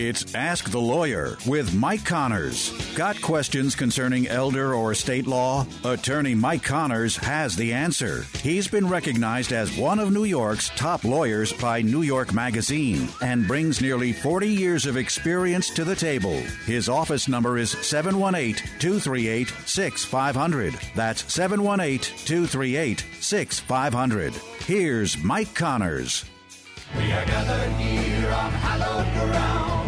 It's Ask the Lawyer with Mike Connors. Got questions concerning elder or state law? Attorney Mike Connors has the answer. He's been recognized as one of New York's top lawyers by New York Magazine and brings nearly 40 years of experience to the table. His office number is 718 238 6500. That's 718 238 6500. Here's Mike Connors. We are gathered here on hallowed ground,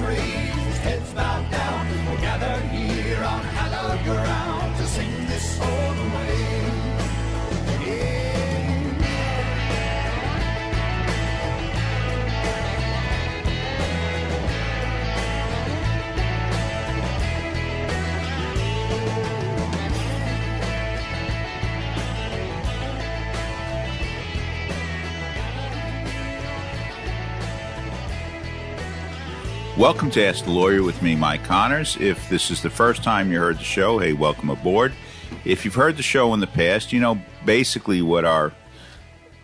raised, heads bowed down. We're gathered here on hallowed ground Welcome to Ask the Lawyer with me, Mike Connors. If this is the first time you heard the show, hey, welcome aboard. If you've heard the show in the past, you know basically what our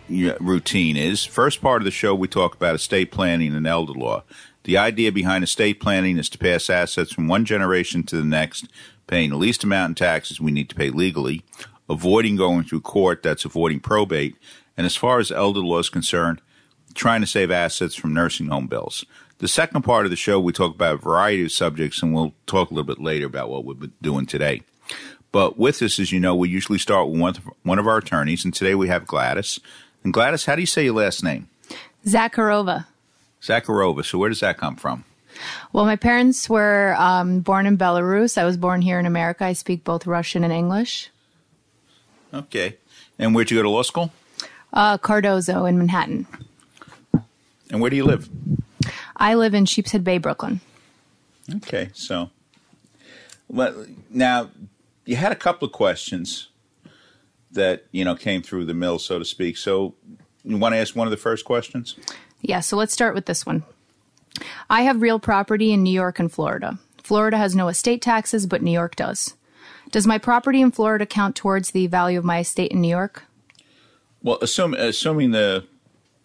routine is. First part of the show, we talk about estate planning and elder law. The idea behind estate planning is to pass assets from one generation to the next, paying the least amount in taxes we need to pay legally, avoiding going through court, that's avoiding probate, and as far as elder law is concerned, trying to save assets from nursing home bills. The second part of the show, we talk about a variety of subjects, and we'll talk a little bit later about what we've been doing today. But with this, as you know, we usually start with one, one of our attorneys, and today we have Gladys. And Gladys, how do you say your last name? Zakharova. Zakharova. So where does that come from? Well, my parents were um, born in Belarus. I was born here in America. I speak both Russian and English. Okay. And where'd you go to law school? Uh, Cardozo in Manhattan. And where do you live? I live in Sheepshead Bay, Brooklyn. Okay, so well, now you had a couple of questions that you know came through the mill, so to speak. So you want to ask one of the first questions? Yeah, so let's start with this one. I have real property in New York and Florida. Florida has no estate taxes, but New York does. Does my property in Florida count towards the value of my estate in New York? Well, assume, assuming the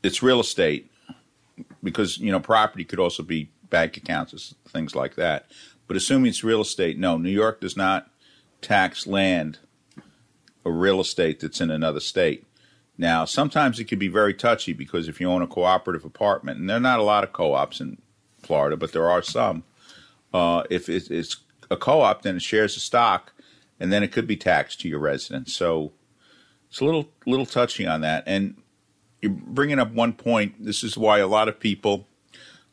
it's real estate, because you know property could also be bank accounts, things like that. But assuming it's real estate, no, New York does not tax land or real estate that's in another state. Now, sometimes it can be very touchy because if you own a cooperative apartment, and there are not a lot of co-ops in Florida, but there are some. Uh, if it's a co-op, then it shares a stock, and then it could be taxed to your residence. So it's a little little touchy on that. And you're bringing up one point. This is why a lot of people,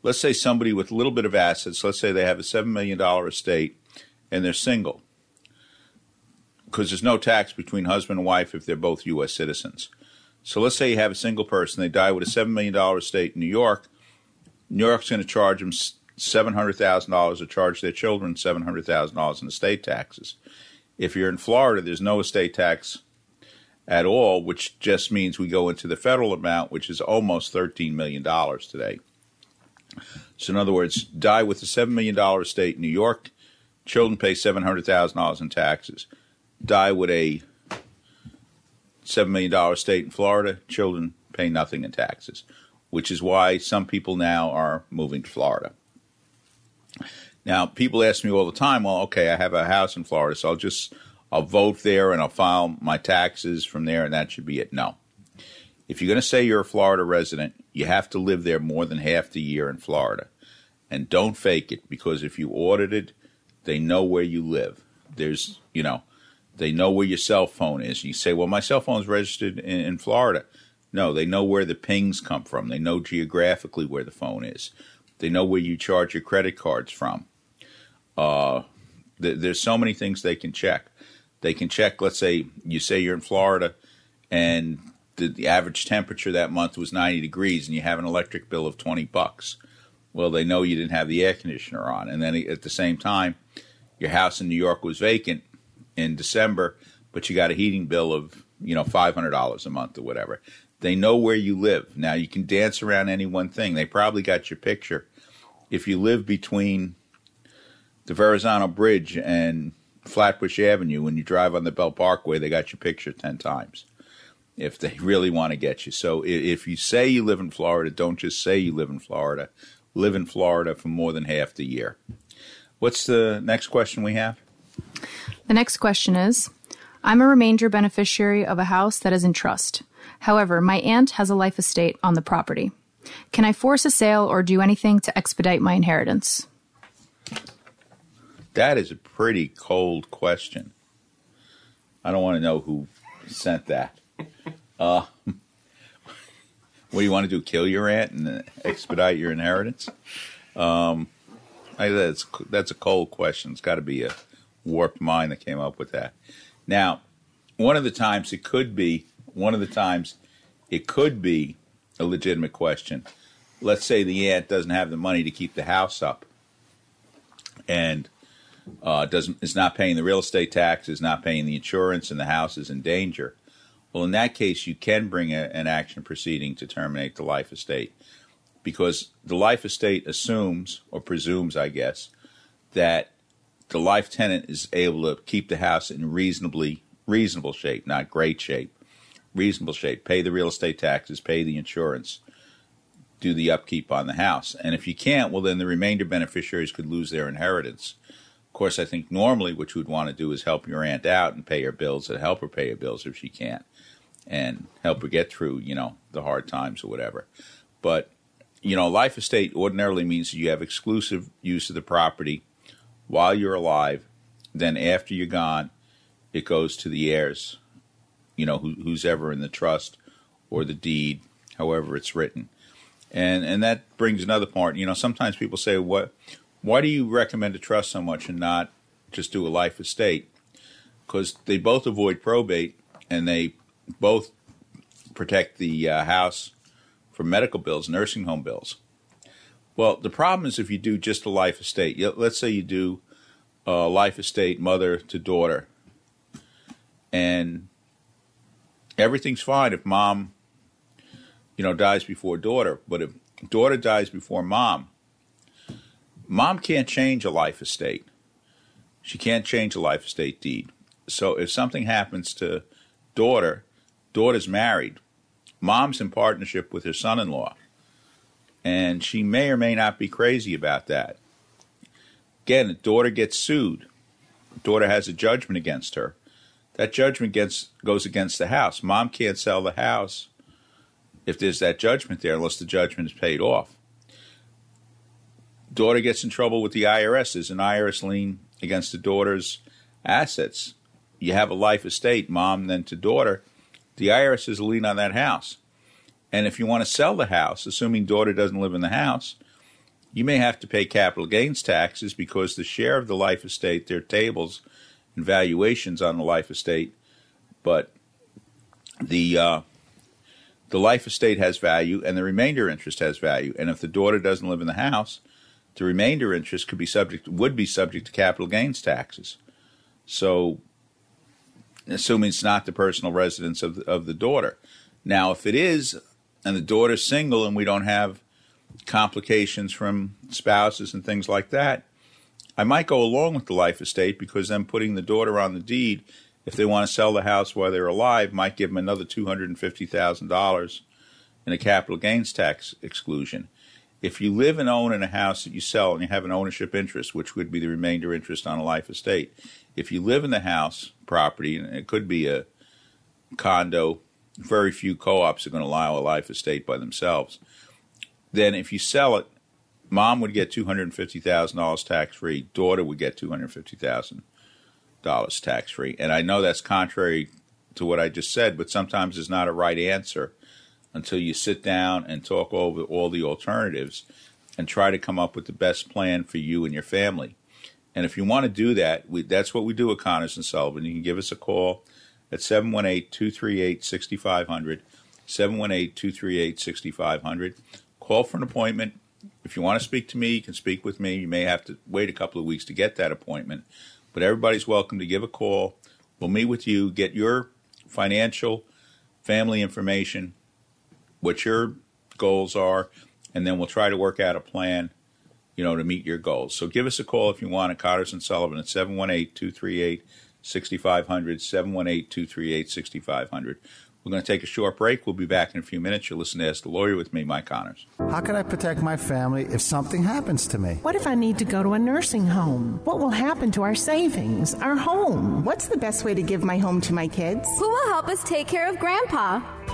let's say somebody with a little bit of assets, let's say they have a $7 million estate and they're single, because there's no tax between husband and wife if they're both U.S. citizens. So let's say you have a single person, they die with a $7 million estate in New York. New York's going to charge them $700,000 or charge their children $700,000 in estate taxes. If you're in Florida, there's no estate tax at all, which just means we go into the federal amount, which is almost $13 million today. So, in other words, die with a $7 million estate in New York, children pay $700,000 in taxes. Die with a $7 million estate in Florida, children pay nothing in taxes, which is why some people now are moving to Florida. Now, people ask me all the time, well, okay, I have a house in Florida, so I'll just I'll vote there and I'll file my taxes from there, and that should be it. No. If you're going to say you're a Florida resident, you have to live there more than half the year in Florida. And don't fake it because if you audited, they know where you live. There's, you know, they know where your cell phone is. You say, well, my cell phone's registered in, in Florida. No, they know where the pings come from. They know geographically where the phone is. They know where you charge your credit cards from. Uh, th- there's so many things they can check. They can check. Let's say you say you're in Florida, and the, the average temperature that month was 90 degrees, and you have an electric bill of 20 bucks. Well, they know you didn't have the air conditioner on, and then at the same time, your house in New York was vacant in December, but you got a heating bill of you know five hundred dollars a month or whatever. They know where you live. Now you can dance around any one thing. They probably got your picture. If you live between the Verrazano Bridge and Flatbush Avenue, when you drive on the Belt Parkway, they got your picture ten times. If they really want to get you, so if you say you live in Florida, don't just say you live in Florida. Live in Florida for more than half the year. What's the next question we have? The next question is I'm a remainder beneficiary of a house that is in trust. However, my aunt has a life estate on the property. Can I force a sale or do anything to expedite my inheritance? That is a pretty cold question. I don't want to know who sent that. Uh, what do you want to do? Kill your aunt and expedite your inheritance? Um, I, that's that's a cold question. It's got to be a warped mind that came up with that. Now, one of the times it could be one of the times it could be a legitimate question. Let's say the aunt doesn't have the money to keep the house up, and uh, doesn't is not paying the real estate tax, is not paying the insurance, and the house is in danger. Well, in that case, you can bring a, an action proceeding to terminate the life estate because the life estate assumes or presumes, I guess, that the life tenant is able to keep the house in reasonably reasonable shape, not great shape, reasonable shape, pay the real estate taxes, pay the insurance, do the upkeep on the house. And if you can't, well, then the remainder beneficiaries could lose their inheritance. Course, I think normally what you would want to do is help your aunt out and pay her bills and help her pay her bills if she can't and help her get through, you know, the hard times or whatever. But you know, life estate ordinarily means you have exclusive use of the property while you're alive. Then after you're gone, it goes to the heirs, you know, who, who's ever in the trust or the deed, however it's written. And and that brings another part. You know, sometimes people say, "What? Why do you recommend a trust so much and not just do a life estate?" Because they both avoid probate and they both protect the uh, house from medical bills, nursing home bills. Well, the problem is if you do just a life estate. Let's say you do a life estate mother to daughter, and everything's fine if mom, you know, dies before daughter. But if daughter dies before mom, mom can't change a life estate. She can't change a life estate deed. So if something happens to daughter, daughter's married mom's in partnership with her son in law. And she may or may not be crazy about that. Again, daughter gets sued. Daughter has a judgment against her. That judgment gets, goes against the house. Mom can't sell the house if there's that judgment there unless the judgment is paid off. Daughter gets in trouble with the IRS. There's an IRS lien against the daughter's assets. You have a life estate, mom then to daughter the IRS has a lien on that house. And if you want to sell the house, assuming daughter doesn't live in the house, you may have to pay capital gains taxes because the share of the life estate, there are tables and valuations on the life estate, but the uh, the life estate has value and the remainder interest has value. And if the daughter doesn't live in the house, the remainder interest could be subject would be subject to capital gains taxes. So assuming it's not the personal residence of the, of the daughter. Now, if it is, and the daughter's single, and we don't have complications from spouses and things like that, I might go along with the life estate because then putting the daughter on the deed, if they want to sell the house while they're alive, might give them another two hundred and fifty thousand dollars in a capital gains tax exclusion. If you live and own in a house that you sell and you have an ownership interest, which would be the remainder interest on a life estate, if you live in the house property, and it could be a condo, very few co-ops are going to allow a life estate by themselves. Then, if you sell it, mom would get two hundred fifty thousand dollars tax free. Daughter would get two hundred fifty thousand dollars tax free. And I know that's contrary to what I just said, but sometimes it's not a right answer until you sit down and talk over all the alternatives. and try to come up with the best plan for you and your family. And if you want to do that, we, that's what we do at Connors and Sullivan. You can give us a call at 718 238 6500. 718 238 6500. Call for an appointment. If you want to speak to me, you can speak with me. You may have to wait a couple of weeks to get that appointment, but everybody's welcome to give a call. We'll meet with you, get your financial, family information, what your goals are, and then we'll try to work out a plan, you know, to meet your goals. So give us a call if you want at Connors and Sullivan at 718-238-6500, 718-238-6500. We're going to take a short break. We'll be back in a few minutes. You'll listen to Ask the Lawyer with me, Mike Connors. How can I protect my family if something happens to me? What if I need to go to a nursing home? What will happen to our savings, our home? What's the best way to give my home to my kids? Who will help us take care of Grandpa?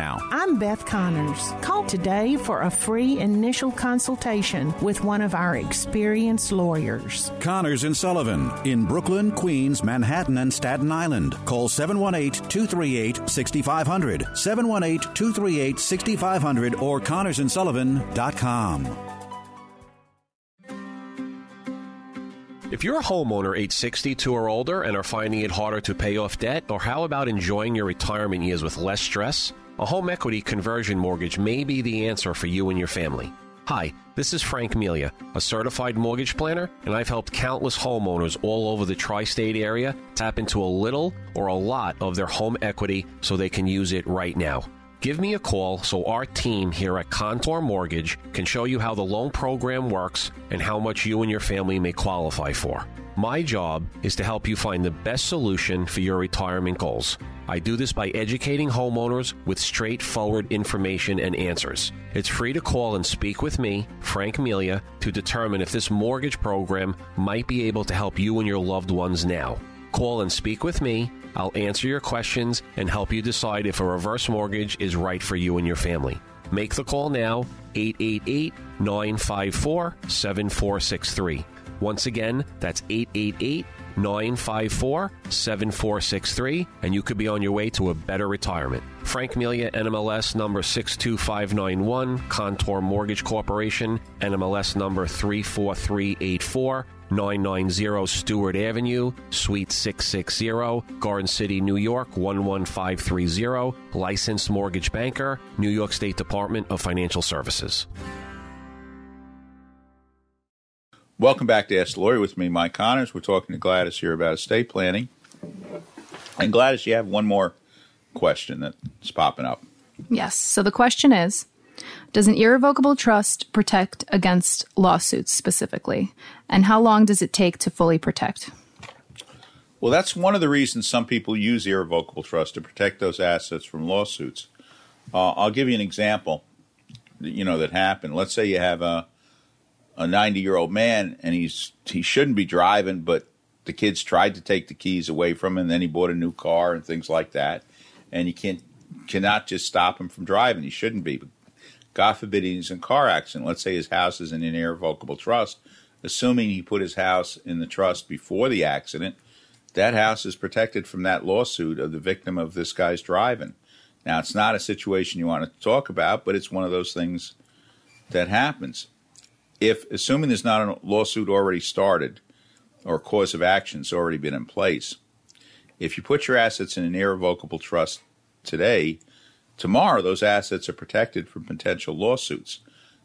I'm Beth Connors. Call today for a free initial consultation with one of our experienced lawyers. Connors and Sullivan in Brooklyn, Queens, Manhattan, and Staten Island. Call 718 238 6500, 718 238 6500, or connorsandsullivan.com. If you're a homeowner age 62 or older and are finding it harder to pay off debt, or how about enjoying your retirement years with less stress? A home equity conversion mortgage may be the answer for you and your family. Hi, this is Frank Melia, a certified mortgage planner, and I've helped countless homeowners all over the tri state area tap into a little or a lot of their home equity so they can use it right now. Give me a call so our team here at Contour Mortgage can show you how the loan program works and how much you and your family may qualify for. My job is to help you find the best solution for your retirement goals. I do this by educating homeowners with straightforward information and answers. It's free to call and speak with me, Frank Melia, to determine if this mortgage program might be able to help you and your loved ones now. Call and speak with me. I'll answer your questions and help you decide if a reverse mortgage is right for you and your family. Make the call now, 888 954 7463. Once again, that's 888 954 7463, and you could be on your way to a better retirement. Frank Melia, NMLS number 62591, Contour Mortgage Corporation, NMLS number 34384. 990 Stewart Avenue, Suite 660, Garden City, New York 11530, licensed mortgage banker, New York State Department of Financial Services. Welcome back to Ask the Lawyer with me, Mike Connors. We're talking to Gladys here about estate planning. And Gladys, you have one more question that's popping up. Yes. So the question is Does an irrevocable trust protect against lawsuits specifically? And how long does it take to fully protect? Well, that's one of the reasons some people use irrevocable trust to protect those assets from lawsuits. Uh, I'll give you an example. You know that happened. Let's say you have a a 90 year old man and he's he shouldn't be driving, but the kids tried to take the keys away from him. And then he bought a new car and things like that, and you can't cannot just stop him from driving. He shouldn't be. But God forbid he's in a car accident. Let's say his house is in an irrevocable trust. Assuming he put his house in the trust before the accident, that house is protected from that lawsuit of the victim of this guy's driving. Now, it's not a situation you want to talk about, but it's one of those things that happens if assuming there's not a lawsuit already started or cause of action action's already been in place, if you put your assets in an irrevocable trust today, tomorrow those assets are protected from potential lawsuits.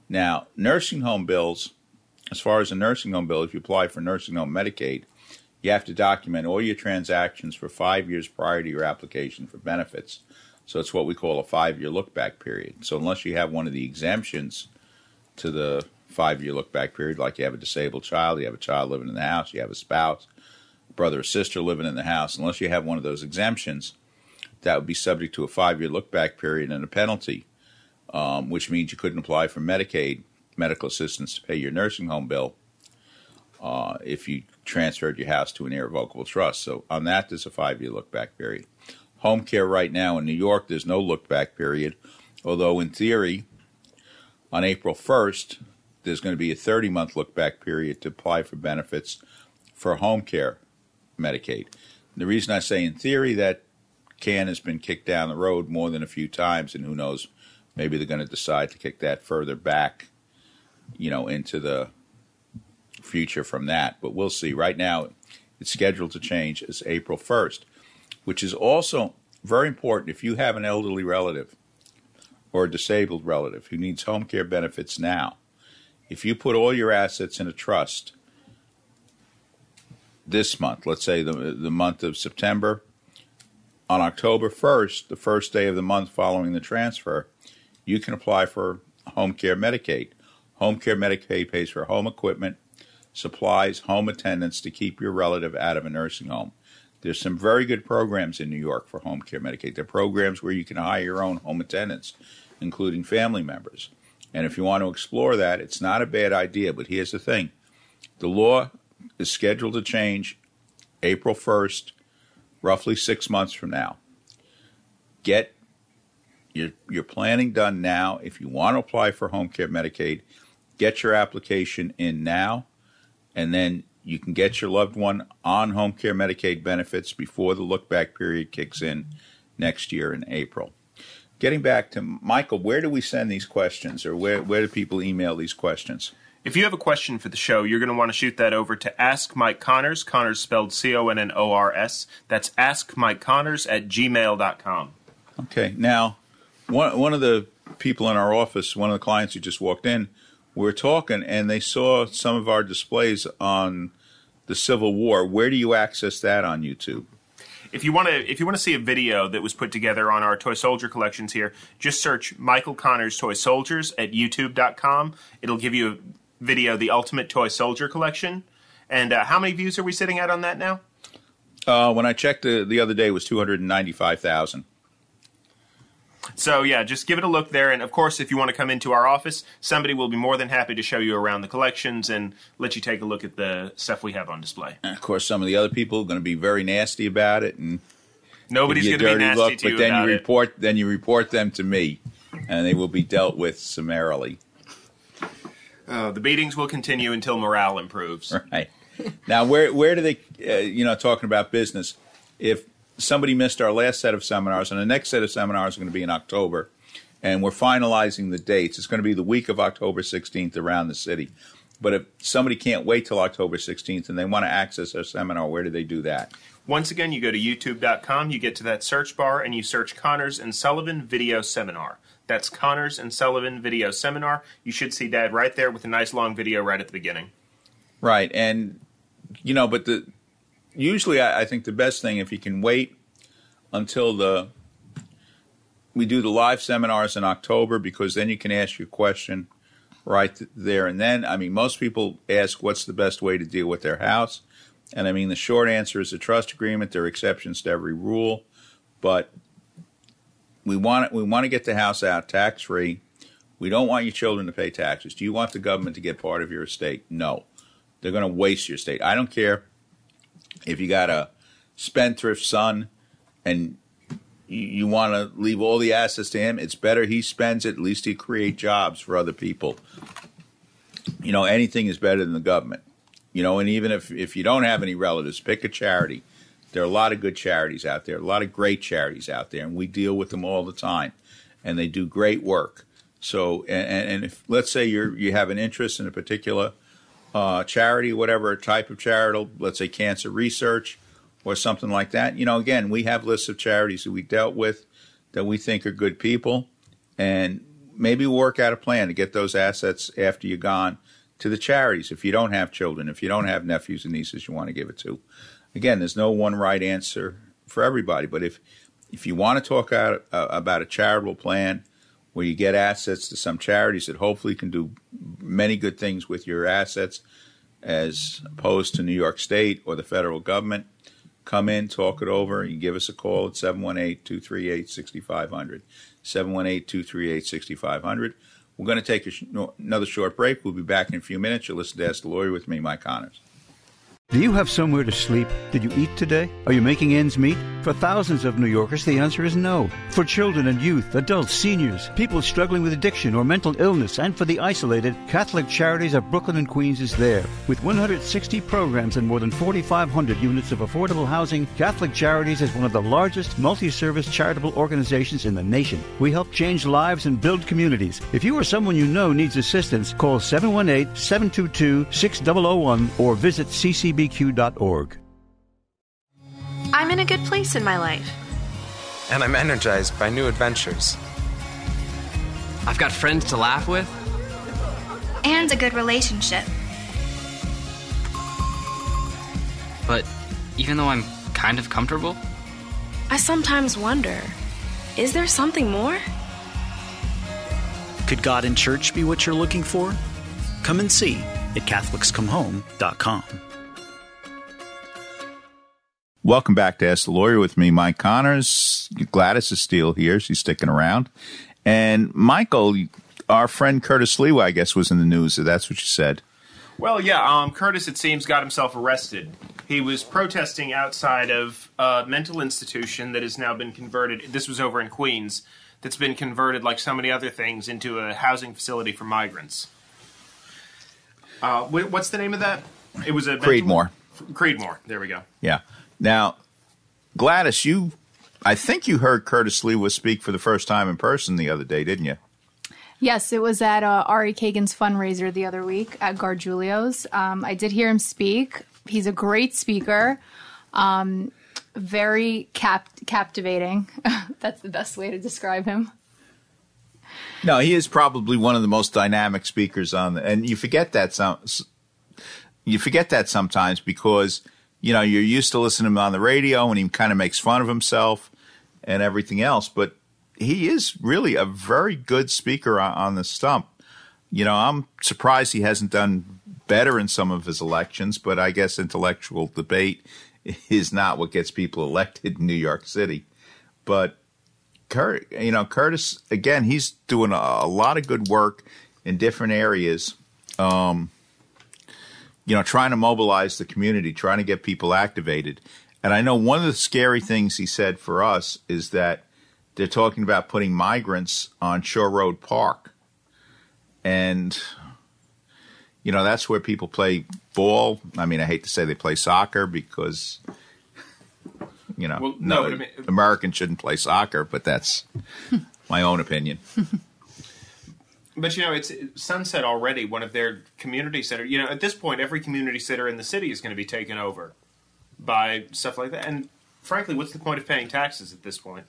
Now, nursing home bills, as far as a nursing home bill, if you apply for nursing home Medicaid, you have to document all your transactions for five years prior to your application for benefits. So it's what we call a five year look back period. So unless you have one of the exemptions to the five year look back period, like you have a disabled child, you have a child living in the house, you have a spouse, brother or sister living in the house, unless you have one of those exemptions, that would be subject to a five year look back period and a penalty, um, which means you couldn't apply for Medicaid medical assistance to pay your nursing home bill uh, if you transferred your house to an irrevocable trust. So on that, there's a five-year look-back period. Home care right now in New York, there's no look-back period, although in theory, on April 1st, there's going to be a 30-month look-back period to apply for benefits for home care Medicaid. The reason I say in theory that can has been kicked down the road more than a few times, and who knows, maybe they're going to decide to kick that further back, you know, into the future from that. But we'll see. Right now, it's scheduled to change as April 1st, which is also very important if you have an elderly relative or a disabled relative who needs home care benefits now. If you put all your assets in a trust this month, let's say the the month of September, on October 1st, the first day of the month following the transfer, you can apply for home care Medicaid. Home care Medicaid pays for home equipment, supplies, home attendance to keep your relative out of a nursing home. There's some very good programs in New York for home care Medicaid. There are programs where you can hire your own home attendants, including family members. And if you want to explore that, it's not a bad idea. But here's the thing the law is scheduled to change April 1st, roughly six months from now. Get your, your planning done now. If you want to apply for home care Medicaid, get your application in now, and then you can get your loved one on home care Medicaid benefits before the look back period kicks in next year in April. Getting back to Michael, where do we send these questions or where, where do people email these questions? If you have a question for the show, you're going to want to shoot that over to Ask Mike Connors. Connors spelled C O N N O R S. That's Ask Mike Connors at gmail.com. Okay. Now, one, one of the people in our office, one of the clients who just walked in, we were talking and they saw some of our displays on the Civil War. Where do you access that on YouTube? If you want to, if you want to see a video that was put together on our toy soldier collections here, just search Michael Connors Toy Soldiers at YouTube.com. It'll give you a video, the Ultimate Toy Soldier Collection. And uh, how many views are we sitting at on that now? Uh, when I checked the, the other day, it was 295,000. So yeah, just give it a look there, and of course, if you want to come into our office, somebody will be more than happy to show you around the collections and let you take a look at the stuff we have on display. And of course, some of the other people are going to be very nasty about it, and Nobody's going to be nasty look, to you but then you it. report then you report them to me, and they will be dealt with summarily. Uh, the beatings will continue until morale improves. Right. Now, where where do they, uh, you know, talking about business? If somebody missed our last set of seminars, and the next set of seminars are going to be in October, and we're finalizing the dates. It's going to be the week of October 16th around the city. But if somebody can't wait till October 16th and they want to access our seminar, where do they do that? Once again, you go to youtube.com, you get to that search bar, and you search Connors and Sullivan Video Seminar. That's Connors and Sullivan Video Seminar. You should see Dad right there with a nice long video right at the beginning. Right, and you know, but the usually I, I think the best thing if you can wait until the we do the live seminars in October because then you can ask your question right there and then. I mean, most people ask what's the best way to deal with their house, and I mean the short answer is a trust agreement. There are exceptions to every rule, but we want we want to get the house out tax free. We don't want your children to pay taxes. Do you want the government to get part of your estate? No. They're going to waste your estate. I don't care if you got a spendthrift son and you, you want to leave all the assets to him. It's better he spends it. At least he create jobs for other people. You know, anything is better than the government. You know, and even if if you don't have any relatives, pick a charity. There are a lot of good charities out there, a lot of great charities out there, and we deal with them all the time, and they do great work. So, and, and if let's say you're you have an interest in a particular uh, charity, whatever type of charitable, let's say cancer research or something like that. You know, again, we have lists of charities that we dealt with that we think are good people, and maybe work out a plan to get those assets after you're gone to the charities. If you don't have children, if you don't have nephews and nieces, you want to give it to. Again, there's no one right answer for everybody, but if if you want to talk out, uh, about a charitable plan where you get assets to some charities that hopefully can do many good things with your assets as opposed to New York State or the federal government, come in, talk it over. You give us a call at 718 238 6500. 718 238 6500. We're going to take sh- another short break. We'll be back in a few minutes. You'll listen to Ask the Lawyer with me, Mike Connors. Do you have somewhere to sleep? Did you eat today? Are you making ends meet? For thousands of New Yorkers, the answer is no. For children and youth, adults, seniors, people struggling with addiction or mental illness, and for the isolated, Catholic Charities of Brooklyn and Queens is there. With 160 programs and more than 4,500 units of affordable housing, Catholic Charities is one of the largest multi-service charitable organizations in the nation. We help change lives and build communities. If you or someone you know needs assistance, call 718-722-6001 or visit ccbq.org. I'm in a good place in my life. And I'm energized by new adventures. I've got friends to laugh with. And a good relationship. But even though I'm kind of comfortable, I sometimes wonder is there something more? Could God and church be what you're looking for? Come and see at CatholicsComeHome.com. Welcome back to Ask the Lawyer with me, Mike Connors. Gladys is still here. She's sticking around. And Michael, our friend Curtis Sliwa, I guess, was in the news. That's what you said. Well, yeah, um, Curtis, it seems, got himself arrested. He was protesting outside of a mental institution that has now been converted. This was over in Queens. That's been converted, like so many other things, into a housing facility for migrants. Uh, what's the name of that? It was a Creedmoor. Creedmoor. There we go. Yeah. Now, Gladys, you, I think you heard Curtis Sliwa speak for the first time in person the other day, didn't you? Yes, it was at uh, Ari Kagan's fundraiser the other week at Gargiulo's. Um, I did hear him speak. He's a great speaker, um, very cap- captivating. That's the best way to describe him. No, he is probably one of the most dynamic speakers on the, and you forget that some, you forget that sometimes because you know you're used to listening to him on the radio and he kind of makes fun of himself and everything else, but he is really a very good speaker on, on the stump. You know, I'm surprised he hasn't done better in some of his elections, but I guess intellectual debate is not what gets people elected in New York City. But Kurt, you know, Curtis again, he's doing a, a lot of good work in different areas. Um, you know, trying to mobilize the community, trying to get people activated. And I know one of the scary things he said for us is that they're talking about putting migrants on Shore Road Park. And, you know, that's where people play ball. I mean, I hate to say they play soccer because, you know, Well, no, no, I mean- Americans shouldn't play soccer, but that's my own opinion. But you know, it's Sunset already one of their community center. You know, at this point, every community center in the city is going to be taken over by stuff like that. And frankly, what's the point of paying taxes at this point?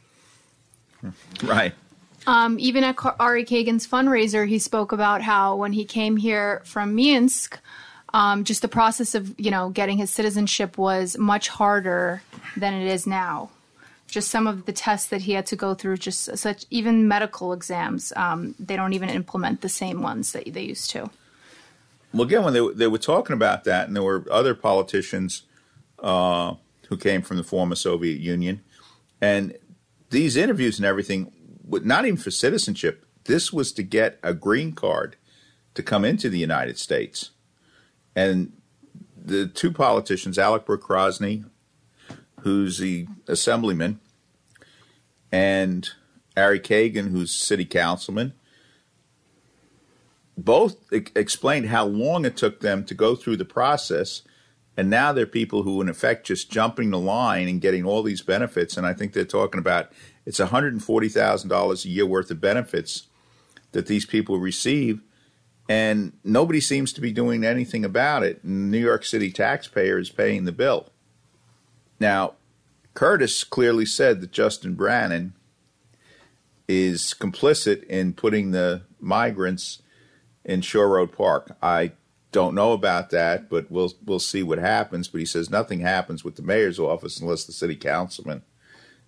right. Um, even at Ari Kagan's fundraiser, he spoke about how when he came here from Minsk, um, just the process of you know getting his citizenship was much harder than it is now. Just some of the tests that he had to go through, just such even medical exams, um, they don't even implement the same ones that they used to. Well, again, when they they were talking about that, and there were other politicians uh, who came from the former Soviet Union, and these interviews and everything, not even for citizenship. This was to get a green card to come into the United States, and the two politicians, Alec Brook-Krasny, who's the assemblyman, and Ari Kagan, who's city councilman, both e- explained how long it took them to go through the process. And now they're people who, in effect, just jumping the line and getting all these benefits. And I think they're talking about it's $140,000 a year worth of benefits that these people receive. And nobody seems to be doing anything about it. New York City taxpayer is paying the bill. Now, Curtis clearly said that Justin Brannan is complicit in putting the migrants in Shore Road Park. I don't know about that, but we'll we'll see what happens. But he says nothing happens with the mayor's office unless the city councilman,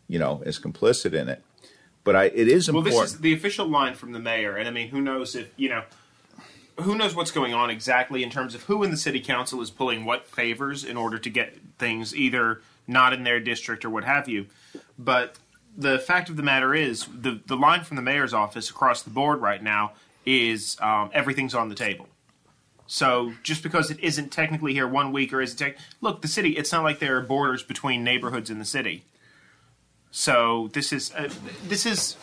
you know, is complicit in it. But I, it is important. Well, this is the official line from the mayor, and I mean, who knows if you know, who knows what's going on exactly in terms of who in the city council is pulling what favors in order to get things either not in their district or what have you. But the fact of the matter is, the the line from the mayor's office across the board right now is um, everything's on the table. So just because it isn't technically here one week or isn't tech- look the city, it's not like there are borders between neighborhoods in the city. So this is uh, this is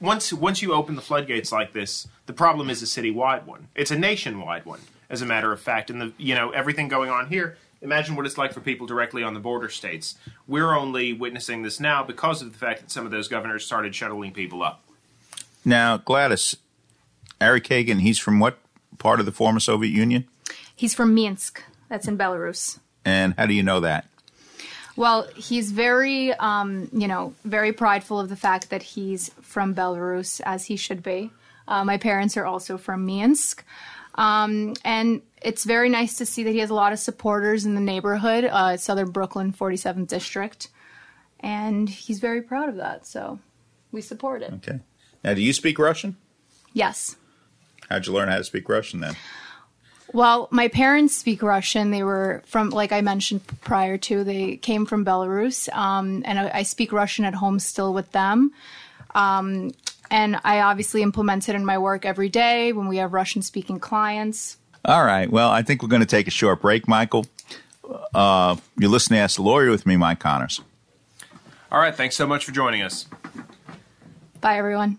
once once you open the floodgates like this, the problem is a citywide one. It's a nationwide one, as a matter of fact. And the you know everything going on here. Imagine what it's like for people directly on the border states. We're only witnessing this now because of the fact that some of those governors started shuttling people up. Now, Gladys, Eric Kagan, he's from what part of the former Soviet Union? He's from Minsk. That's in Belarus. And how do you know that? Well, he's very, um, you know, very prideful of the fact that he's from Belarus, as he should be. Uh, my parents are also from Minsk. Um, and it's very nice to see that he has a lot of supporters in the neighborhood, uh, Southern Brooklyn, 47th District. And he's very proud of that. So we support it. Okay. Now, do you speak Russian? Yes. How'd you learn how to speak Russian then? Well, my parents speak Russian. They were from, like I mentioned prior to, they came from Belarus. Um, and I, I, speak Russian at home still with them. Um, and I obviously implement it in my work every day when we have Russian speaking clients. All right. Well, I think we're going to take a short break, Michael. Uh, you're listening to Ask the Lawyer with me, Mike Connors. All right. Thanks so much for joining us. Bye, everyone.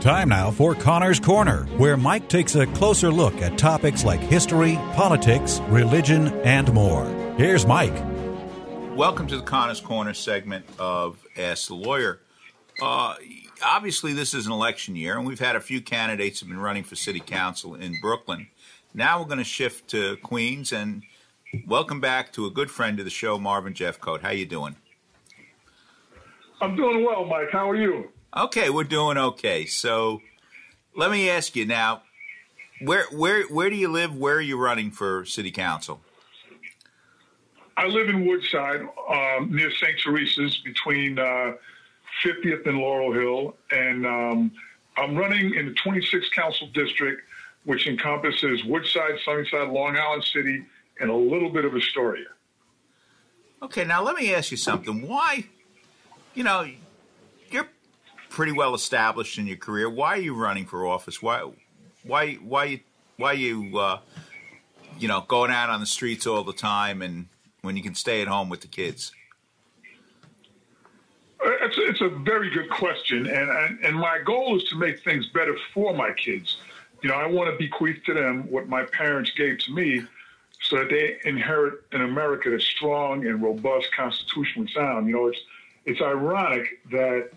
Time now for Connor's Corner, where Mike takes a closer look at topics like history, politics, religion, and more. Here's Mike. Welcome to the Connor's Corner segment of Ask the Lawyer. Uh, obviously, this is an election year, and we've had a few candidates have been running for city council in Brooklyn. Now we're going to shift to Queens, and welcome back to a good friend of the show, Marvin Jeffcoat. How you doing? I'm doing well, Mike. How are you? Okay, we're doing okay. So let me ask you now, where where where do you live? Where are you running for city council? I live in Woodside, um, near St. Teresa's, between uh, 50th and Laurel Hill, and um, I'm running in the 26th council district, which encompasses Woodside, Sunnyside, Long Island City, and a little bit of Astoria. Okay, now let me ask you something. Why, you know, pretty well established in your career. Why are you running for office? Why, why, why, why you, uh, you know, going out on the streets all the time, and when you can stay at home with the kids? It's, it's a very good question, and, and and my goal is to make things better for my kids. You know, I want to bequeath to them what my parents gave to me, so that they inherit an America that's strong and robust, constitutionally sound. You know, it's it's ironic that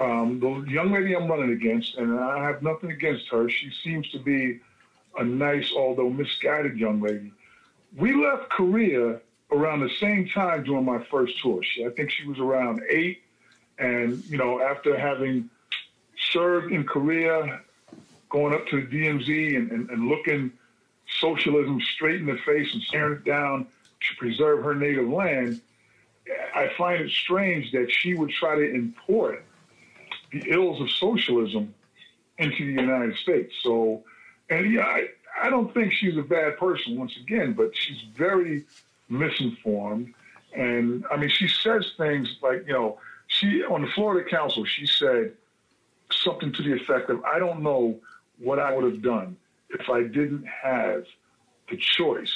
um, the young lady I'm running against, and I have nothing against her, she seems to be a nice, although misguided young lady. We left Korea around the same time during my first tour. She, I think she was around eight. And, you know, after having served in Korea, going up to the DMZ and, and, and looking socialism straight in the face and staring it down to preserve her native land, I find it strange that she would try to import the ills of socialism into the United States. So, and yeah, I, I don't think she's a bad person once again, but she's very misinformed. And I mean, she says things like, you know, she on the Florida Council, she said something to the effect of, I don't know what I would have done if I didn't have the choice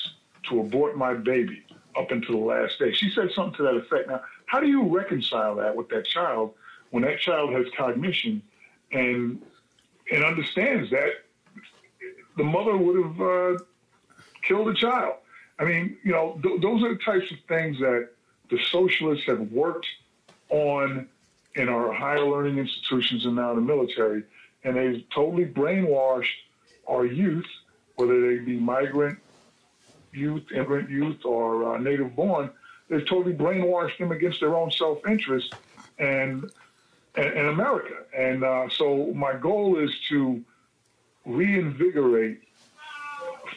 to abort my baby up until the last day. She said something to that effect. Now, how do you reconcile that with that child when that child has cognition and and understands that the mother would have uh, killed the child? I mean, you know, th- those are the types of things that the socialists have worked on in our higher learning institutions and now the military, and they've totally brainwashed our youth, whether they be migrant youth, immigrant youth, or uh, native born. They've totally brainwashed them against their own self interest, and and, and America. And uh, so my goal is to reinvigorate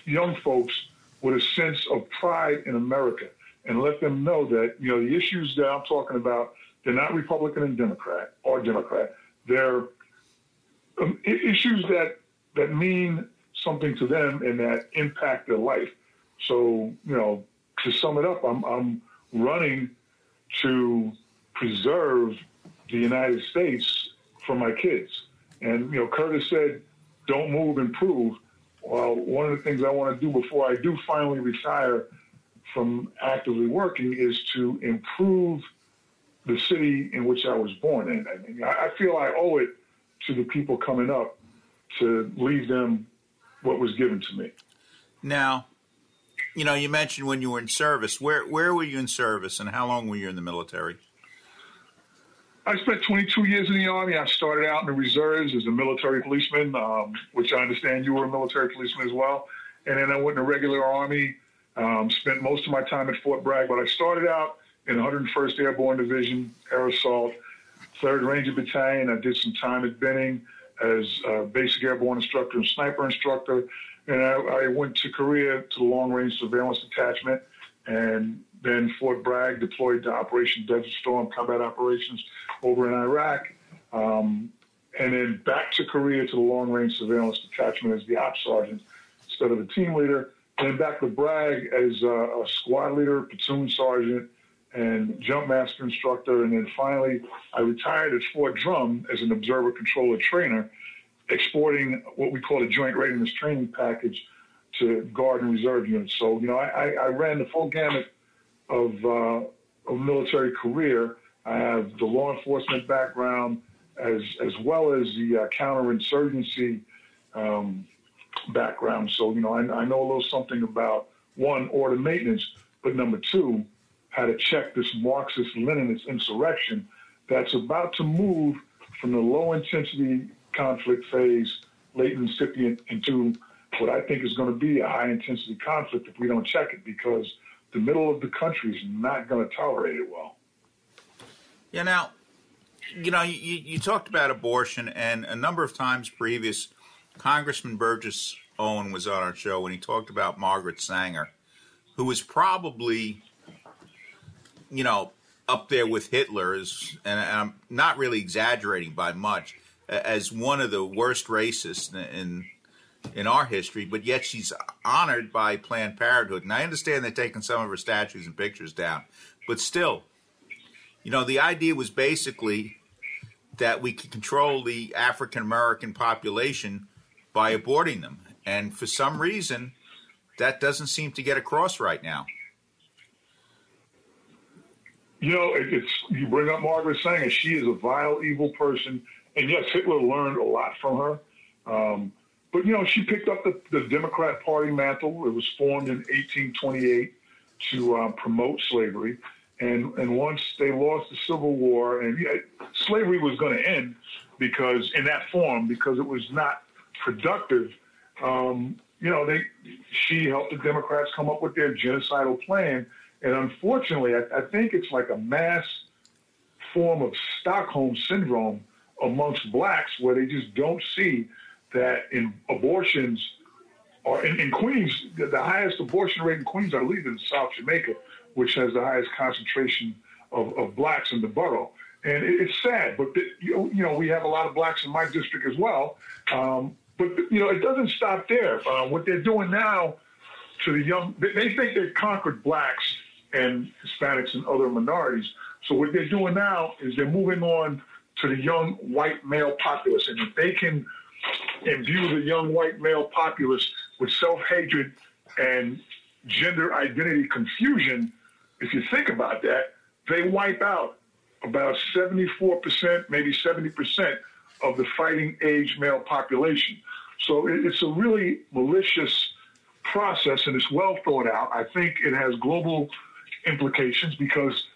young folks with a sense of pride in America and let them know that you know the issues that I'm talking about they're not Republican and Democrat or Democrat. They're um, issues that that mean something to them and that impact their life. So you know, to sum it up, I'm I'm running to preserve the United States for my kids. And you know, Curtis said, "Don't move, improve." Well, one of the things I want to do before I do finally retire from actively working is to improve the city in which I was born in. I, mean, I feel I owe it to the people coming up to leave them what was given to me. Now, you know, you mentioned when you were in service. Where where were you in service, and how long were you in the military? I spent 22 years in the Army. I started out in the reserves as a military policeman, um, which I understand you were a military policeman as well. And then I went in the regular Army, um, spent most of my time at Fort Bragg. But I started out in 101st Airborne Division, Air Assault, 3rd Ranger Battalion. I did some time at Benning as a basic airborne instructor and sniper instructor. And I, I went to Korea to the Long Range Surveillance Detachment and then Fort Bragg deployed to Operation Desert Storm combat operations over in Iraq. Um, and then back to Korea to the Long Range Surveillance Detachment as the ops sergeant instead of a team leader. And then back to Bragg as a, a squad leader, platoon sergeant, and jump master instructor. And then finally, I retired at Fort Drum as an observer controller trainer, exporting what we call a joint readiness training package to guard and reserve units. So, you know, I, I ran the full gamut of, uh, of military career. I have the law enforcement background as, as well as the uh, counterinsurgency um, background. So, you know, I, I know a little something about one, order maintenance, but number two, how to check this Marxist Leninist insurrection that's about to move from the low intensity conflict phase, late incipient, into what I think is going to be a high intensity conflict if we don't check it because the middle of the country is not going to tolerate it well. Yeah, now, you know, you, you talked about abortion, and a number of times previous, Congressman Burgess Owen was on our show when he talked about Margaret Sanger, who was probably you know, up there with Hitler and I'm not really exaggerating by much, as one of the worst racists in in our history. But yet she's honored by Planned Parenthood, and I understand they're taking some of her statues and pictures down, but still, you know, the idea was basically that we could control the African American population by aborting them, and for some reason, that doesn't seem to get across right now. You know, it, it's you bring up Margaret Sanger. She is a vile, evil person, and yes, Hitler learned a lot from her. Um, but you know, she picked up the, the, Democrat Party mantle. It was formed in 1828 to uh, promote slavery, and and once they lost the Civil War, and yeah, slavery was going to end because in that form because it was not productive. Um, you know, they she helped the Democrats come up with their genocidal plan and unfortunately, I, I think it's like a mass form of Stockholm syndrome amongst blacks where they just don't see that in abortions or in, in Queens, the, the, highest abortion rate in Queens, I believe, in South Jamaica, which has the highest concentration of, of blacks in the borough. And it, it's sad, but the, you, you, know we have a lot of blacks in my district as well. Um, but you know it doesn't stop there. Uh, what they're doing now to the young, they, they think they've conquered blacks and Hispanics and other minorities. So what they're doing now is they're moving on to the young white male populace. And if they can imbue the young white male populace with self-hatred and gender identity confusion, if you think about that, they wipe out about 74%, maybe 70% of the fighting age male population. So it's a really malicious process and it's well thought out. I think it has global implications because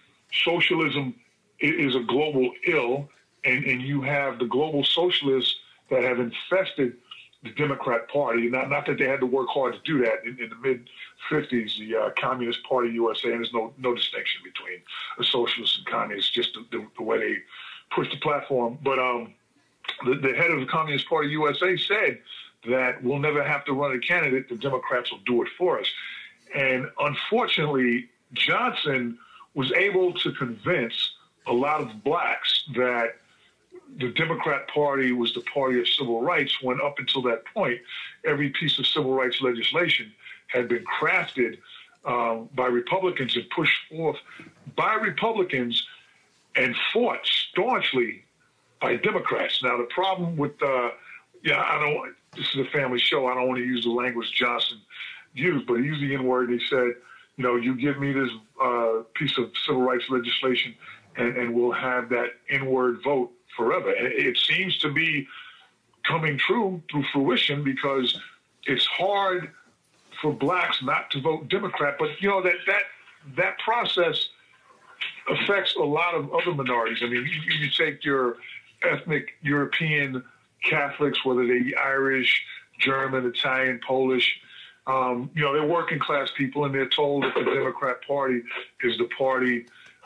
socialism is a global ill, and, and you have the global socialists that have infested the Democrat Party. Not, not that they had to work hard to do that. In, in the mid 50s, the uh, Communist Party USA, and there's no no distinction between a socialist and communist, just the, the, the way they push the platform. But um, the, the head of the Communist Party USA said that we'll never have to run a candidate. The Democrats will do it for us. And unfortunately, Johnson was able to convince a lot of blacks that the Democrat Party was the party of civil rights when up until that point, every piece of civil rights legislation had been crafted um, by Republicans and pushed forth by Republicans and fought staunchly by Democrats. Now, the problem with, uh, yeah, I don't, this is a family show. I don't want to use the language Johnson used, but he used the N word. He said, you know, you give me this uh, piece of civil rights legislation and, and we'll have that N word vote forever. And it seems to be coming true through fruition because it's hard for blacks not to vote Democrat. But you know that that that process affects a lot of other minorities. I mean, you, you take your ethnic European Catholics, whether they be Irish, German, Italian, Polish. Um, you know, they're working class people, and they're told that the Democrat Party is the party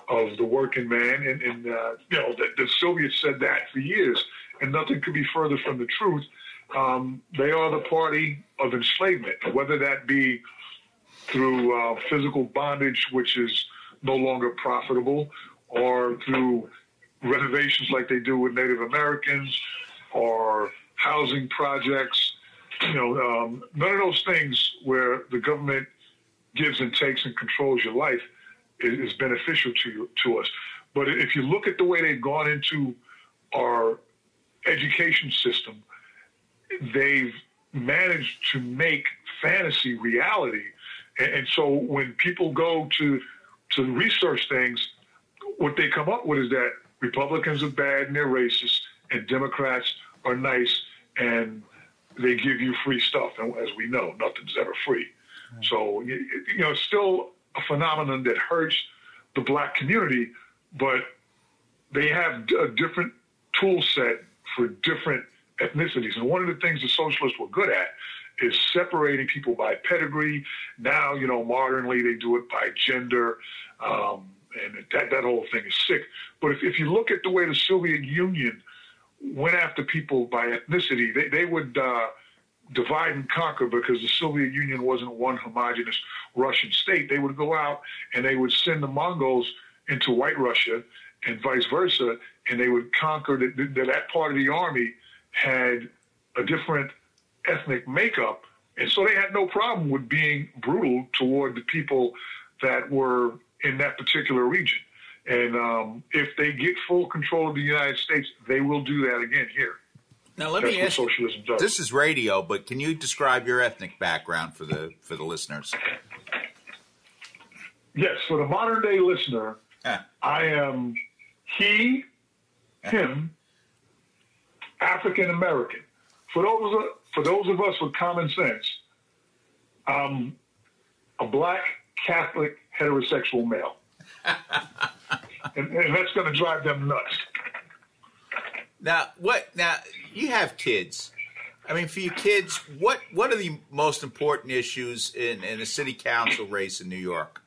of the working man. And, and uh, you know, the, the, Soviets said that for years, and nothing could be further from the truth. Um, they are the party of enslavement, whether that be through uh, physical bondage, which is no longer profitable, or through renovations like they do with Native Americans, or housing projects. You know, um, none of those things where the government gives and takes and controls your life is, beneficial to you, to us. But if you look at the way they've gone into our education system, they've managed to make fantasy reality. And, and so when people go to to research things, what they come up with is that Republicans are bad and they're racist, and Democrats are nice and they give you free stuff. And as we know, nothing's ever free. So you know, it's still a phenomenon that hurts the black community, but they have a different tool set for different ethnicities. And one of the things the socialists were good at is separating people by pedigree. Now, you know, modernly they do it by gender. Um, and that, that whole thing is sick. But if, if you look at the way the Soviet Union went after people by ethnicity, they, they would uh, divide and conquer because the Soviet Union wasn't one homogenous Russian state. They would go out and they would send the Mongols into White Russia and vice versa, and they would conquer that, that, part of the army had a different ethnic makeup. And so they had no problem with being brutal toward the people that were in that particular region. And um, if they get full control of the United States, they will do that again here. Now let me what ask socialism does. This is radio, but can you describe your ethnic background for the for the listeners? Yes, for the modern day listener, I am he, him, African American. For those of, for those of us with common sense, I'm a black Catholic heterosexual male, and, and that's going to drive them nuts. Now, what? Now you have kids. I mean, for your kids, what what are the most important issues in, in a city council race in New York?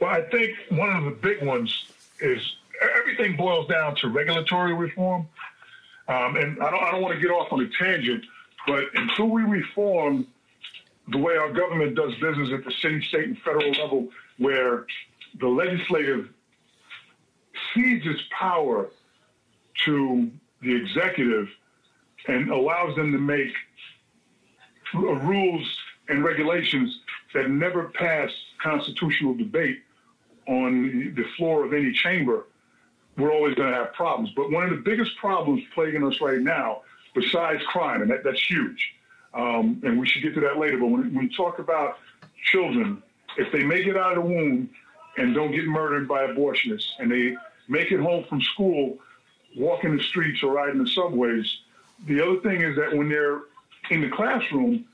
Well, I think one of the big ones is everything boils down to regulatory reform. Um, and I don't, I don't want to get off on a tangent, but until we reform the way our government does business at the city, state, and federal level, where the legislative its power to the executive and allows them to make rules and regulations that never pass constitutional debate on the floor of any chamber, we're always going to have problems. But one of the biggest problems plaguing us right now, besides crime, and that, that's huge, um, and we should get to that later, but when, when we talk about children, if they make it out of the womb and don't get murdered by abortionists, and they make it home from school, walking the streets or riding the subways, the other thing is that when they're in the classroom,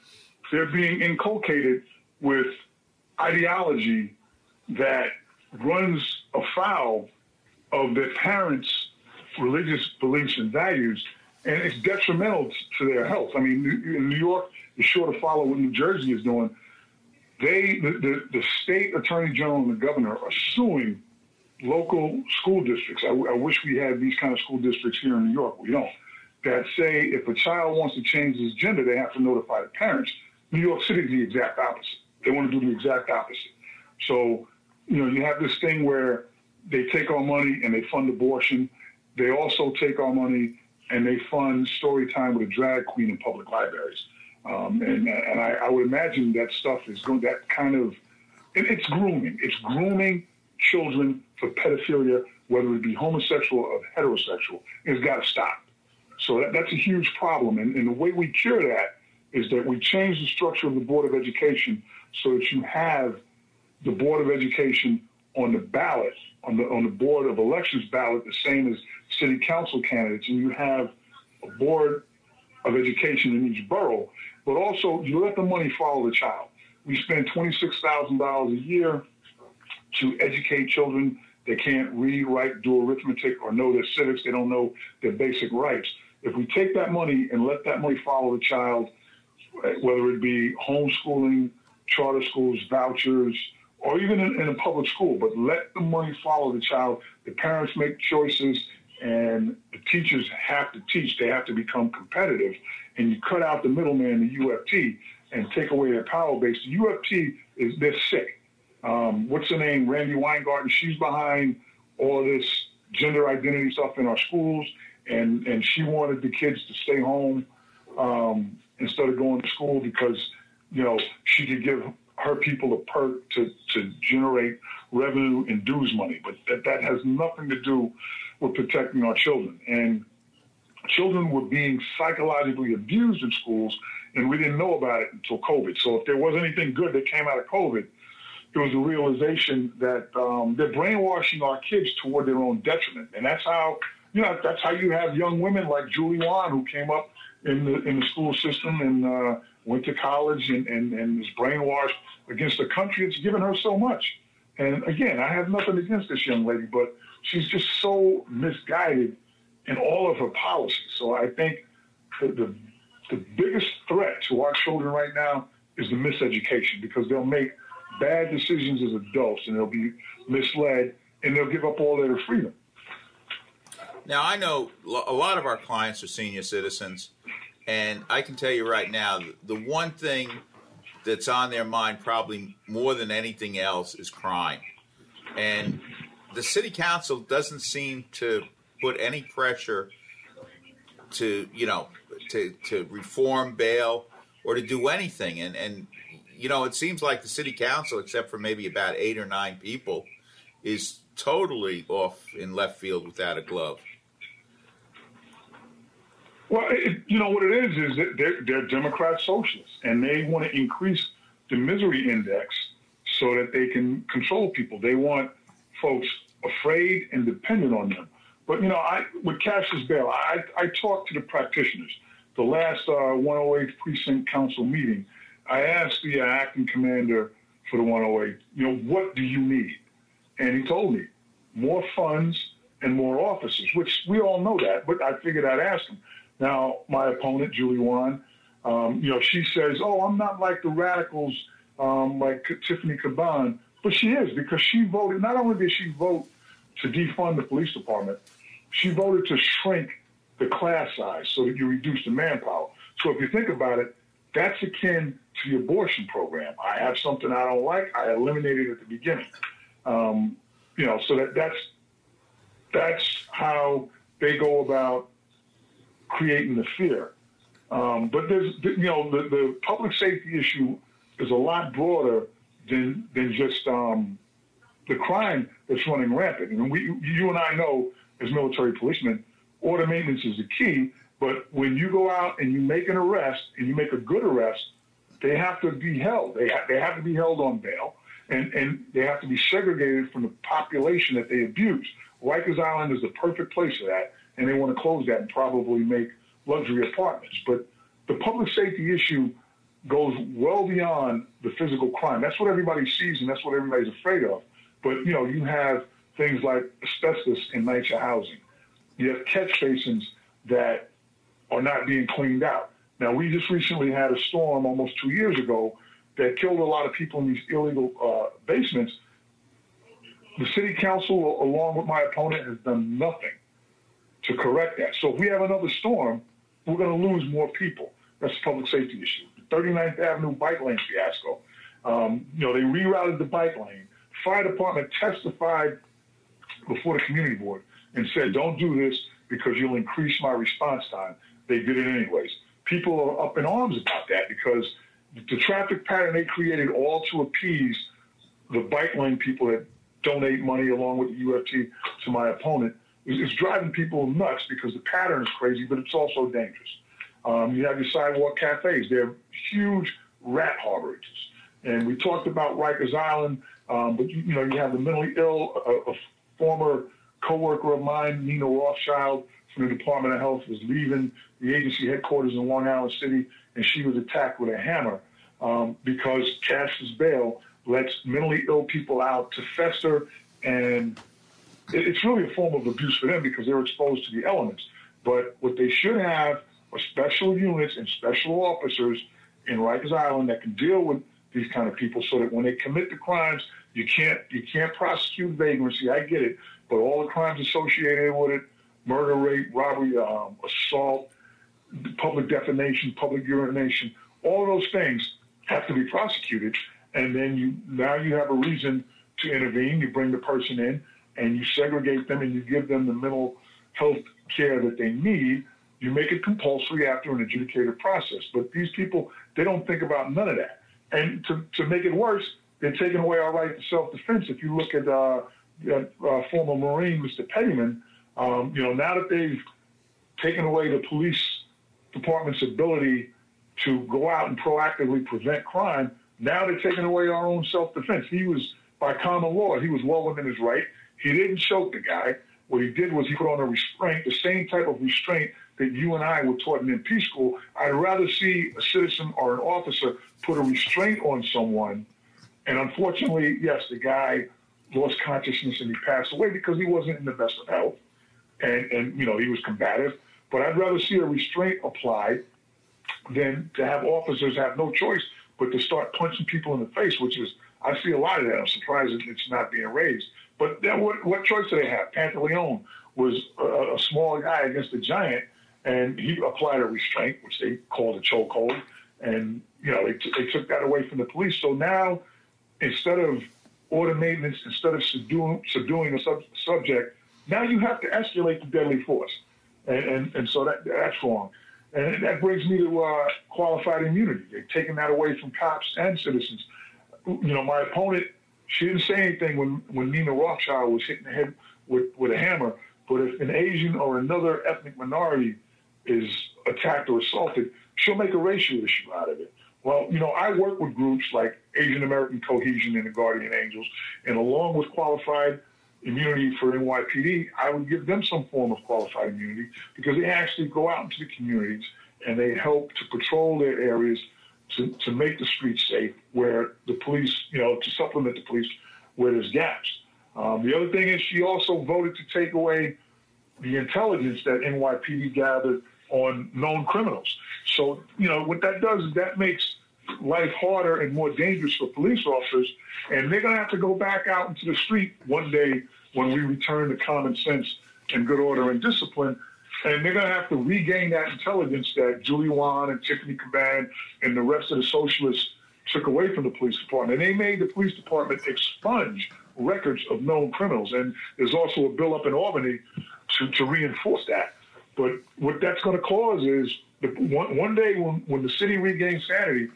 they're being inculcated with ideology that runs afoul of their parents' religious beliefs and values, and it's detrimental to their health. I mean, in New York is sure to follow what New Jersey is doing. They, the, the, the state attorney general and the governor are suing local school districts. I, I wish we had these kind of school districts here in New York. We don't. That say if a child wants to change his gender, they have to notify the parents. New York City is the exact opposite. They want to do the exact opposite. So, you know, you have this thing where they take our money and they fund abortion. They also take our money and they fund story time with a drag queen in public libraries. Um, and and I, I, would imagine that stuff is going that kind of it, it's grooming. It's grooming children for pedophilia, whether it be homosexual or heterosexual. It's got to stop. So that, that's a huge problem. And, and the way we cure that is that we change the structure of the Board of Education so that you have the Board of Education on the ballot, on the on the Board of Elections ballot, the same as city council candidates, and you have a Board of Education in each borough, but also you let the money follow the child. We spend $26,000 a year to educate children. They can't read, write, do arithmetic, or know their civics. They don't know their basic rights. If we take that money and let that money follow the child, whether it be homeschooling, charter schools, vouchers, or even in, in, a public school, but let the money follow the child. The parents make choices and the teachers have to teach. They have to become competitive. And you cut out the middleman, the UFT, and take away their power base. The UFT is, they're sick. Um, what's her name? Randi Weingarten. She's behind all this gender identity stuff in our schools. And, and she wanted the kids to stay home um, instead of going to school because, you know, she could give her people a perk to, to generate revenue and dues money. But that, that has nothing to do with protecting our children. And children were being psychologically abused in schools, and we didn't know about it until COVID. So if there was anything good that came out of COVID, it was a realization that um, they're brainwashing our kids toward their own detriment, and that's how you know that's how you have young women like Julie Won who came up in the in the school system and uh, went to college and, and and was brainwashed against the country that's given her so much. And again, I have nothing against this young lady, but she's just so misguided in all of her policies. So I think the, the, the biggest threat to our children right now is the miseducation because they'll make bad decisions as adults and they'll be misled and they'll give up all their freedom. Now, I know a lot of our clients are senior citizens, and I can tell you right now the one thing that's on their mind, probably more than anything else, is crime. And the city council doesn't seem to put any pressure to you know to to reform bail or to do anything and and you know it seems like the city council except for maybe about eight or nine people is totally off in left field without a glove well it, you know what it is is that they're, they're democrat socialists and they want to increase the misery index so that they can control people they want folks afraid and dependent on them. But you know, I with cashless bail, I I talked to the practitioners. The last uh, 108 precinct council meeting, I asked the acting commander for the 108, you know, what do you need? And he told me more funds and more officers, which we all know that. But I figured I'd ask him. Now, my opponent, Julie Won, um, you know, she says, "Oh, I'm not like the radicals, um, like Tiffany Caban." But she is because she voted. Not only did she vote to defund the police department, she voted to shrink the class size so that you reduce the manpower. So if you think about it, that's akin to the abortion program. I have something I don't like, I eliminated it at the beginning. Um, you know, so that that's that's how they go about creating the fear. Um, but there's, you know, the, the public safety issue is a lot broader than than just um, the crime that's running rampant. And we, you and I know, as military policemen, order maintenance is the key. But when you go out and you make an arrest and you make a good arrest, they have to be held. They ha- they have to be held on bail, and and they have to be segregated from the population that they abuse. Rikers Island is the perfect place for that, and they want to close that and probably make luxury apartments. But the public safety issue goes well beyond the physical crime. That's what everybody sees and that's what everybody's afraid of. But, you know, you have things like asbestos in NYCHA housing. You have catch basins that are not being cleaned out. Now, we just recently had a storm almost two years ago that killed a lot of people in these illegal uh, basements. the city council, along with my opponent, has done nothing to correct that. So if we have another storm, we're going to lose more people. That's a public safety issue. The 39th Avenue bike lane fiasco. Um, you know, they rerouted the bike lane. Fire department testified before the community board and said, don't do this because you'll increase my response time. They did it anyways. People are up in arms about that because the traffic pattern they created all to appease the bike lane people that donate money along with the UFT to my opponent is, driving people nuts because the pattern is crazy, but it's also dangerous. Um, you have your sidewalk cafes; they're huge rat harborages. And we talked about Rikers Island, um, but you, you, know you have the mentally ill. A, a former coworker of mine, Nina Rothschild, from the Department of Health, was leaving the agency headquarters in Long Island City, and she was attacked with a hammer um, because cashless bail lets mentally ill people out to fester, and it's really a form of abuse for them because they're exposed to the elements. But what they should have are special units and special officers in Rikers Island that can deal with these kind of people, so that when they commit the crimes, you can't you can't prosecute vagrancy. I get it, but all the crimes associated with it, murder, rape, robbery, um, assault, public defamation, public urination, all those things have to be prosecuted. And then you now you have a reason to intervene. You bring the person in and you segregate them and you give them the mental health care that they need. You make it compulsory after an adjudicated process. But these people, they don't think about none of that. And to, to make it worse, they're taking away our right to self-defense. If you look at uh, uh, former Marine, Mr. Pettyman, um, you know, now that they've taken away the police department's ability to go out and proactively prevent crime, now they're taking away our own self-defense. He was, by common law, he was well within his right. He didn't choke the guy. What he did was he put on a restraint, the same type of restraint that you and I were taught in MP school. I'd rather see a citizen or an officer put a restraint on someone. And unfortunately, yes, the guy lost consciousness and he passed away because he wasn't in the best of health. And, and you know, he was combative. But I'd rather see a restraint applied than to have officers have no choice but to start punching people in the face, which is, I see a lot of that. I'm surprised it's not being raised. But then what, what choice do they have? Pantaleon was a, a small guy against a giant, and he applied a restraint, which they called a chokehold. And, you know, they, t- they took that away from the police. So now, instead of order maintenance, instead of subduing, subduing a sub- subject, now you have to escalate the deadly force. And, and, and so that, that's wrong. And that brings me to uh, qualified immunity. They've that away from cops and citizens. You know, my opponent she didn't say anything when, when Nina Rothschild was hitting the head with, with a hammer. But if an Asian or another ethnic minority is attacked or assaulted, she'll make a racial issue out of it. Well, you know, I work with groups like Asian American Cohesion and the Guardian Angels, and along with qualified immunity for NYPD, I would give them some form of qualified immunity because they actually go out into the communities and they help to patrol their areas to, to make the streets safe where the police, you know, to supplement the police where there's gaps. Um, the other thing is she also voted to take away the intelligence that NYPD gathered on known criminals. So, you know, what that does is that makes life harder and more dangerous for police officers. And they're going to have to go back out into the street one day when we return to common sense and good order and discipline and they're going to have to regain that intelligence that Julie Won and Tiffany Caban and the rest of the socialists took away from the police department. And they made the police department expunge records of known criminals. And there's also a bill up in Albany to, to reinforce that. But what that's going to cause is the, one, one day when, when the city regains sanity,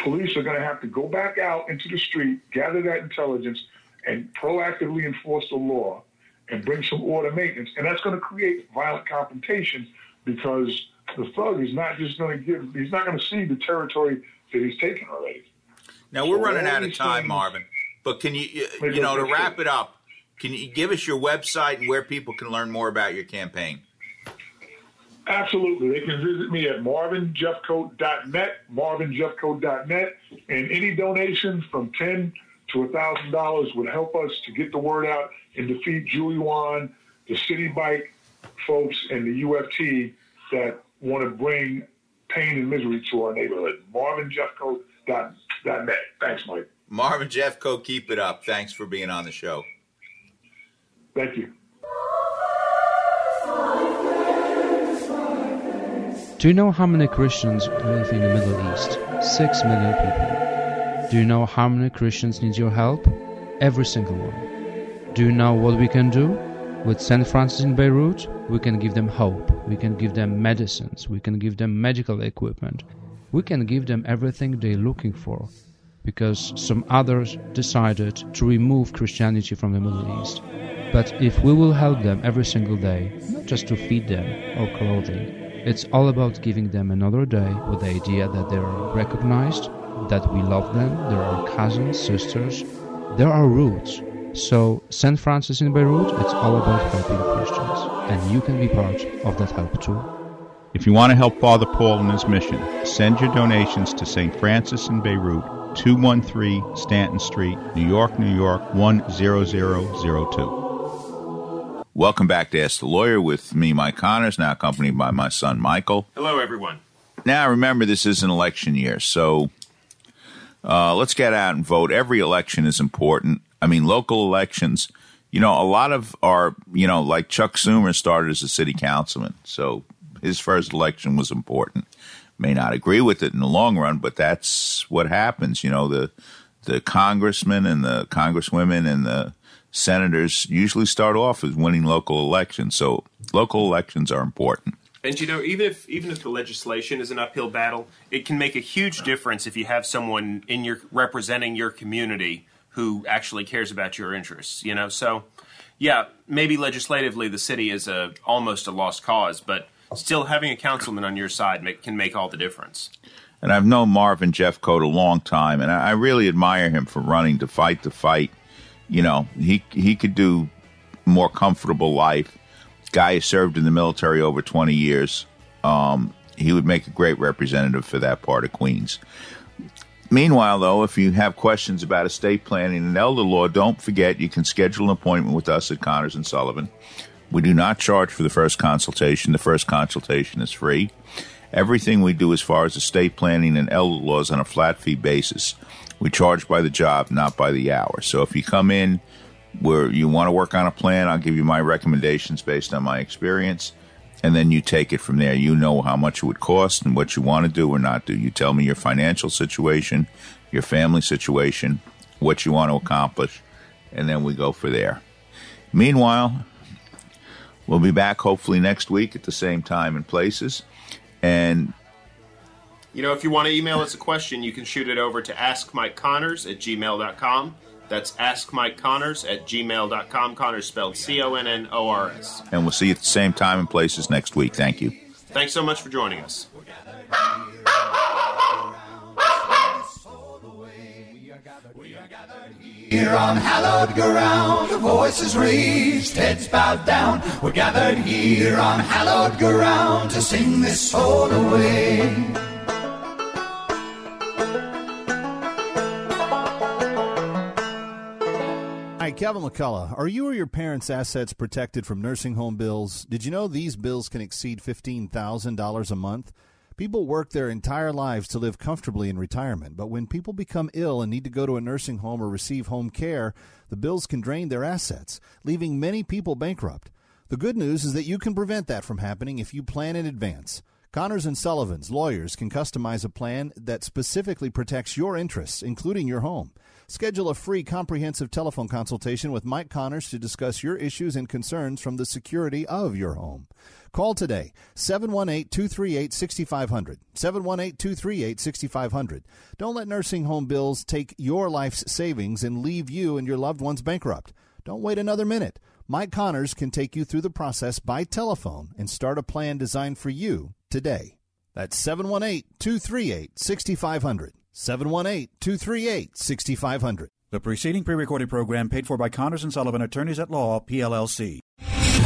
police are going to have to go back out into the street, gather that intelligence, and proactively enforce the law and bring some order maintenance. And that's going to create violent confrontation because the thug is not just going to give, he's not going to see the territory that he's taken already. Now, we're so running out of time, Marvin, but can you, you know, to wrap it up, can you give us your website and where people can learn more about your campaign? Absolutely. They can visit me at marvinjeffcoat.net, marvinjeffcoat.net, and any donation from 10 to $1,000 would help us to get the word out and defeat Julie Won, the Citi Bike folks, and the UFT that want to bring pain and misery to our neighborhood. MarvinJeffcoat.net. Thanks, Mike. Marvin Jeffcoat, keep it up. Thanks for being on the show. Thank you. Do you know how many Christians live in the Middle East? Six million people. Do you know how many Christians need your help? Every single one. Do you know what we can do? With St. Francis in Beirut, we can give them hope, we can give them medicines, we can give them medical equipment, we can give them everything they're looking for. Because some others decided to remove Christianity from the Middle East. But if we will help them every single day, not just to feed them or clothing, it's all about giving them another day with the idea that they are recognized, that we love them, they're our cousins, sisters, they're our roots. So, St. Francis in Beirut, it's all about helping Christians, and you can be part of that help too. If you want to help Father Paul in his mission, send your donations to St. Francis in Beirut, 213 Stanton Street, New York, New York 10002. Welcome back to Ask the Lawyer with me, Mike Connors, now accompanied by my son, Michael. Hello, everyone. Now, remember, this is an election year, so uh, let's get out and vote. Every election is important. I mean, local elections, you know, a lot of our, you know, like Chuck Schumer started as a city councilman, so his first election was important. May not agree with it in the long run, but that's what happens. You know, the the congressmen and the congresswomen and the senators usually start off as winning local elections. So local elections are important. And you know, even if even if the legislation is an uphill battle, it can make a huge difference if you have someone in your representing your community who actually cares about your interests. You know, so yeah, maybe legislatively the city is a almost a lost cause, but still having a councilman on your side make, can make all the difference. And I've known Marvin Jeffcoat a long time, and I really admire him for running to fight the fight. You know, he he could do more comfortable life. Guy served in the military over twenty years. Um, he would make a great representative for that part of Queens. Meanwhile, though, if you have questions about estate planning and elder law, don't forget you can schedule an appointment with us at Connors and Sullivan. We do not charge for the first consultation. The first consultation is free. Everything we do as far as estate planning and elder law is on a flat fee basis. We charge by the job, not by the hour. So if you come in where you want to work on a plan, I'll give you my recommendations based on my experience, and then you take it from there. You know how much it would cost and what you want to do or not do. You tell me your financial situation, your family situation, what you want to accomplish, and then we go for there. Meanwhile, we'll be back hopefully next week at the same time and places. And You know, if you want to email us a question, you can shoot it over to askmikeconnors at gmail.com. That's askmikeconnors at gmail.com. Connors spelled C O N N O R S. and we'll see you at the same time and places next week. Thank you. Thanks so much for joining us. Here on hallowed ground, voices raised, heads bowed down. We're gathered here on hallowed ground to sing this soul away. Kevin McCullough. Are you or your parents' assets protected from nursing home bills? Did you know these bills can exceed $15,000 a month? People work their entire lives to live comfortably in retirement, but when people become ill and need to go to a nursing home or receive home care, the bills can drain their assets, leaving many people bankrupt. The good news is that you can prevent that from happening if you plan in advance. Connors and Sullivan's lawyers can customize a plan that specifically protects your interests, including your home. Schedule a free comprehensive telephone consultation with Mike Connors to discuss your issues and concerns from the security of your home. Call today 718 238 6500. 718 238 6500. Don't let nursing home bills take your life's savings and leave you and your loved ones bankrupt. Don't wait another minute. Mike Connors can take you through the process by telephone and start a plan designed for you today. That's 718 238 6500. 718 238 6500. The preceding pre-recorded program paid for by Connors and Sullivan Attorneys at Law, PLLC.